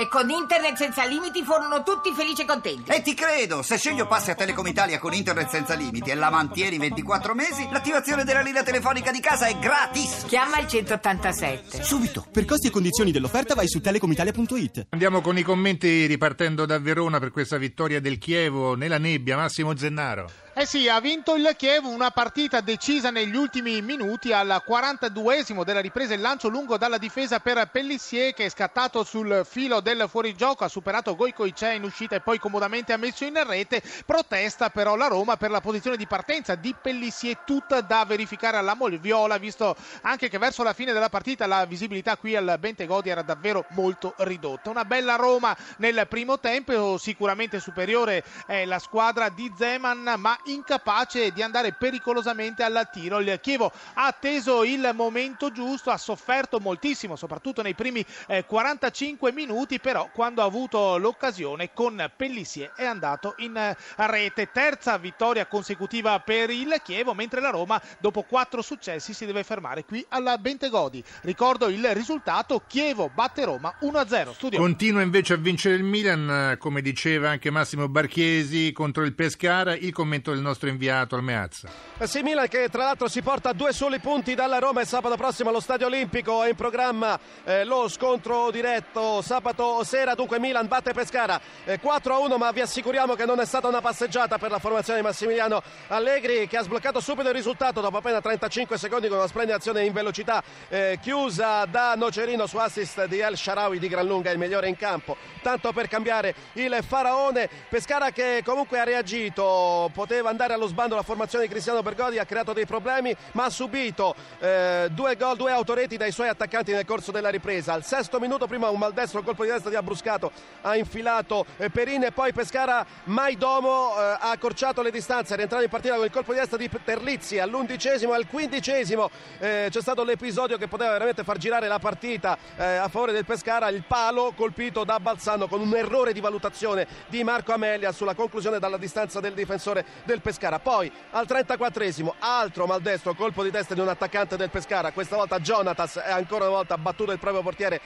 E con internet senza limiti furono tutti felici e contenti. E ti credo, se sceglio passi a Telecom Italia con internet senza limiti e la mantieni 24 mesi, l'attivazione della linea telefonica di casa è gratis. Chiama il 187. Subito, per costi e condizioni dell'offerta vai su telecomitalia.it. Andiamo con i commenti ripartendo da Verona per questa vittoria del Chievo nella nebbia. Massimo Zennaro. Eh sì, ha vinto il Chievo, una partita decisa negli ultimi minuti al 42esimo della ripresa il lancio lungo dalla difesa per Pellissier che è scattato sul filo del fuorigioco, ha superato Goicoicea in uscita e poi comodamente ha messo in rete. Protesta però la Roma per la posizione di partenza di Pellissier, tutta da verificare alla Molviola, visto anche che verso la fine della partita la visibilità qui al Bentegodi era davvero molto ridotta. Una bella Roma nel primo tempo, sicuramente superiore è la squadra di Zeman, ma incapace di andare pericolosamente al tiro. Il Chievo ha atteso il momento giusto, ha sofferto moltissimo, soprattutto nei primi eh, 45 minuti, però quando ha avuto l'occasione con Pellissier è andato in eh, rete. Terza vittoria consecutiva per il Chievo, mentre la Roma dopo quattro successi si deve fermare qui alla Bentegodi. Ricordo il risultato, Chievo batte Roma 1-0. Studio. Continua invece a vincere il Milan, come diceva anche Massimo Barchiesi contro il Pescara, il commento del nostro inviato al Meazza. Eh sì, Milan che tra l'altro si porta due soli punti dalla Roma e sabato prossimo allo Stadio Olimpico è in programma eh, lo scontro diretto sabato sera, dunque Milan batte Pescara eh, 4-1 ma vi assicuriamo che non è stata una passeggiata per la formazione di Massimiliano Allegri che ha sbloccato subito il risultato dopo appena 35 secondi con una splendida azione in velocità eh, chiusa da Nocerino su assist di El Sharawi di gran lunga il migliore in campo tanto per cambiare il faraone Pescara che comunque ha reagito poteva andare allo sbando la formazione di Cristiano Bergodi ha creato dei problemi ma ha subito eh, due gol, due autoreti dai suoi attaccanti nel corso della ripresa. Al sesto minuto prima un maldestro colpo di destra di Abruscato ha infilato eh, Perin e poi Pescara Maidomo eh, ha accorciato le distanze. È rientrato in partita con il colpo di destra di Terlizzi all'undicesimo al quindicesimo eh, c'è stato l'episodio che poteva veramente far girare la partita eh, a favore del Pescara. Il palo colpito da Balzano con un errore di valutazione di Marco Amelia sulla conclusione dalla distanza del difensore del Pescara. Poi al 34esimo altro maldestro colpo di testa di un attaccante del Pescara. Questa volta Jonatas è ancora una volta battuto il proprio portiere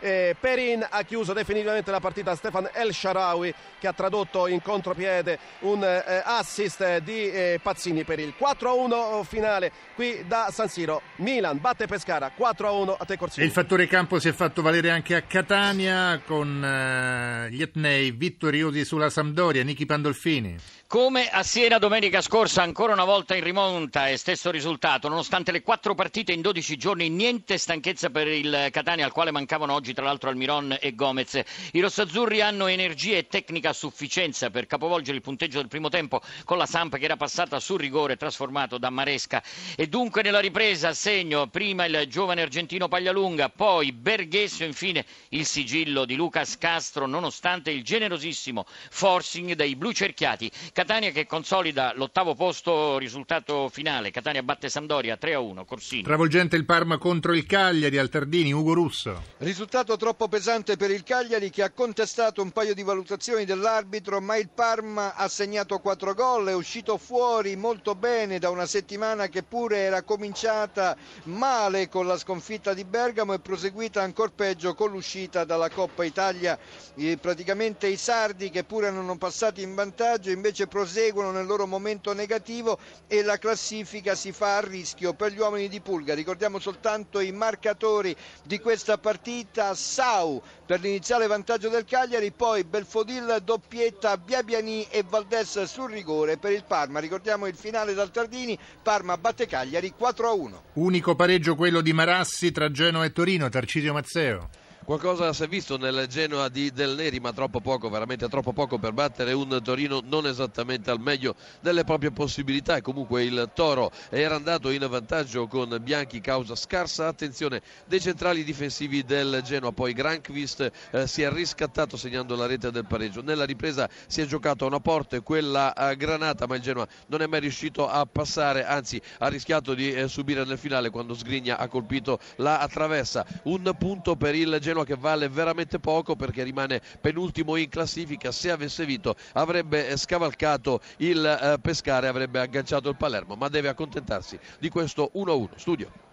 eh, Perin ha chiuso definitivamente la partita. Stefan El Sharawi che ha tradotto in contropiede un eh, assist di eh, Pazzini per il 4-1 finale qui da San Siro. Milan batte Pescara 4-1 a te Corsini. Il fattore campo si è fatto valere anche a Catania con eh, gli etnei vittoriosi sulla Sampdoria. Nichi Pandolfini. Come a Siena domenica scorsa, ancora una volta in rimonta e stesso risultato, nonostante le quattro partite in 12 giorni, niente stanchezza per il Catania, al quale mancavano oggi tra l'altro Almiron e Gomez. I rossazzurri hanno energia e tecnica a sufficienza per capovolgere il punteggio del primo tempo con la Samp che era passata sul rigore trasformato da Maresca. E dunque nella ripresa segno prima il giovane argentino Paglialunga, poi Berghessio, infine il sigillo di Lucas Castro, nonostante il generosissimo forcing dei blu cerchiati. Catania che consolida l'ottavo posto, risultato finale. Catania batte Sampdoria 3-1, Corsini. Travolgente il Parma contro il Cagliari al Tardini, Ugo Russo. Risultato troppo pesante per il Cagliari che ha contestato un paio di valutazioni dell'arbitro, ma il Parma ha segnato quattro gol, è uscito fuori molto bene da una settimana che pure era cominciata male con la sconfitta di Bergamo e proseguita ancora peggio con l'uscita dalla Coppa Italia. Praticamente i sardi che pure erano passati in vantaggio invece proseguono nel loro momento negativo e la classifica si fa a rischio per gli uomini di Pulga. Ricordiamo soltanto i marcatori di questa partita, Sau per l'iniziale vantaggio del Cagliari, poi Belfodil, doppietta, Biabiani e Valdes sul rigore per il Parma. Ricordiamo il finale dal Tardini, Parma batte Cagliari 4-1. Unico pareggio quello di Marassi tra Genoa e Torino, Tarcisio Mazzeo. Qualcosa si è visto nel Genoa di Del Neri, ma troppo poco, veramente troppo poco per battere un Torino non esattamente al meglio delle proprie possibilità. Comunque il Toro era andato in vantaggio con Bianchi causa scarsa attenzione dei centrali difensivi del Genoa. Poi Grankvist eh, si è riscattato segnando la rete del pareggio. Nella ripresa si è giocato a una porta, quella a Granata, ma il Genoa non è mai riuscito a passare, anzi ha rischiato di eh, subire nel finale quando Sgrigna ha colpito la traversa. Un punto per il Genoa che vale veramente poco perché rimane penultimo in classifica. Se avesse vinto avrebbe scavalcato il eh, Pescare, avrebbe agganciato il Palermo, ma deve accontentarsi di questo 1-1. Studio.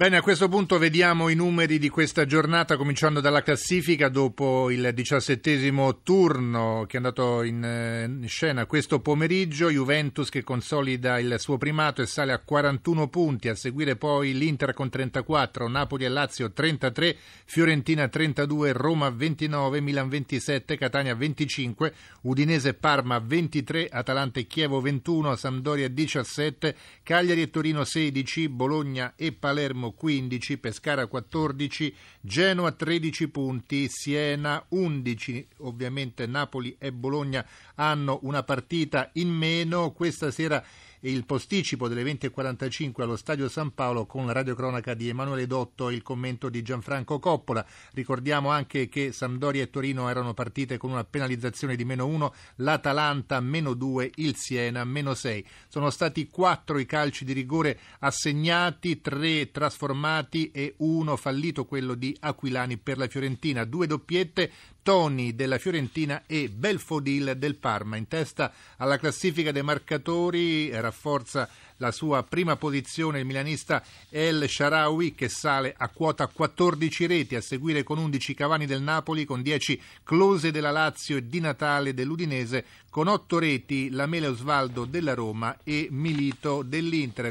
Bene, a questo punto vediamo i numeri di questa giornata, cominciando dalla classifica dopo il diciassettesimo turno che è andato in, eh, scena questo pomeriggio. Juventus che consolida il suo primato e sale a 41 punti, a seguire poi l'Inter con 34, Napoli e Lazio 33, Fiorentina 32, Roma 29, Milan 27, Catania 25, Udinese e Parma 23, Atalanta e Chievo 21, Sampdoria 17, Cagliari e Torino 16, Bologna e Palermo 15, Pescara 14, Genoa 13 punti, Siena 11, ovviamente Napoli e Bologna hanno una partita in meno. Questa sera il posticipo delle 20.45 allo Stadio San Paolo con la radiocronaca di Emanuele Dotto e il commento di Gianfranco Coppola. Ricordiamo anche che Sampdoria e Torino erano partite con una penalizzazione di meno 1, l'Atalanta meno 2, il Siena meno 6. Sono stati 4 i calci di rigore assegnati, 3 trasformati e 1 fallito quello di Aquilani per la Fiorentina. Due doppiette, Toni della Fiorentina e Belfodil del Parma. In testa alla classifica dei marcatori rafforza la sua prima posizione il milanista El Sharawi che sale a quota 14 reti, a seguire con 11 Cavani del Napoli, con 10 Close della Lazio e Di Natale dell'Udinese, con 8 reti Lamele Osvaldo della Roma e Milito dell'Inter.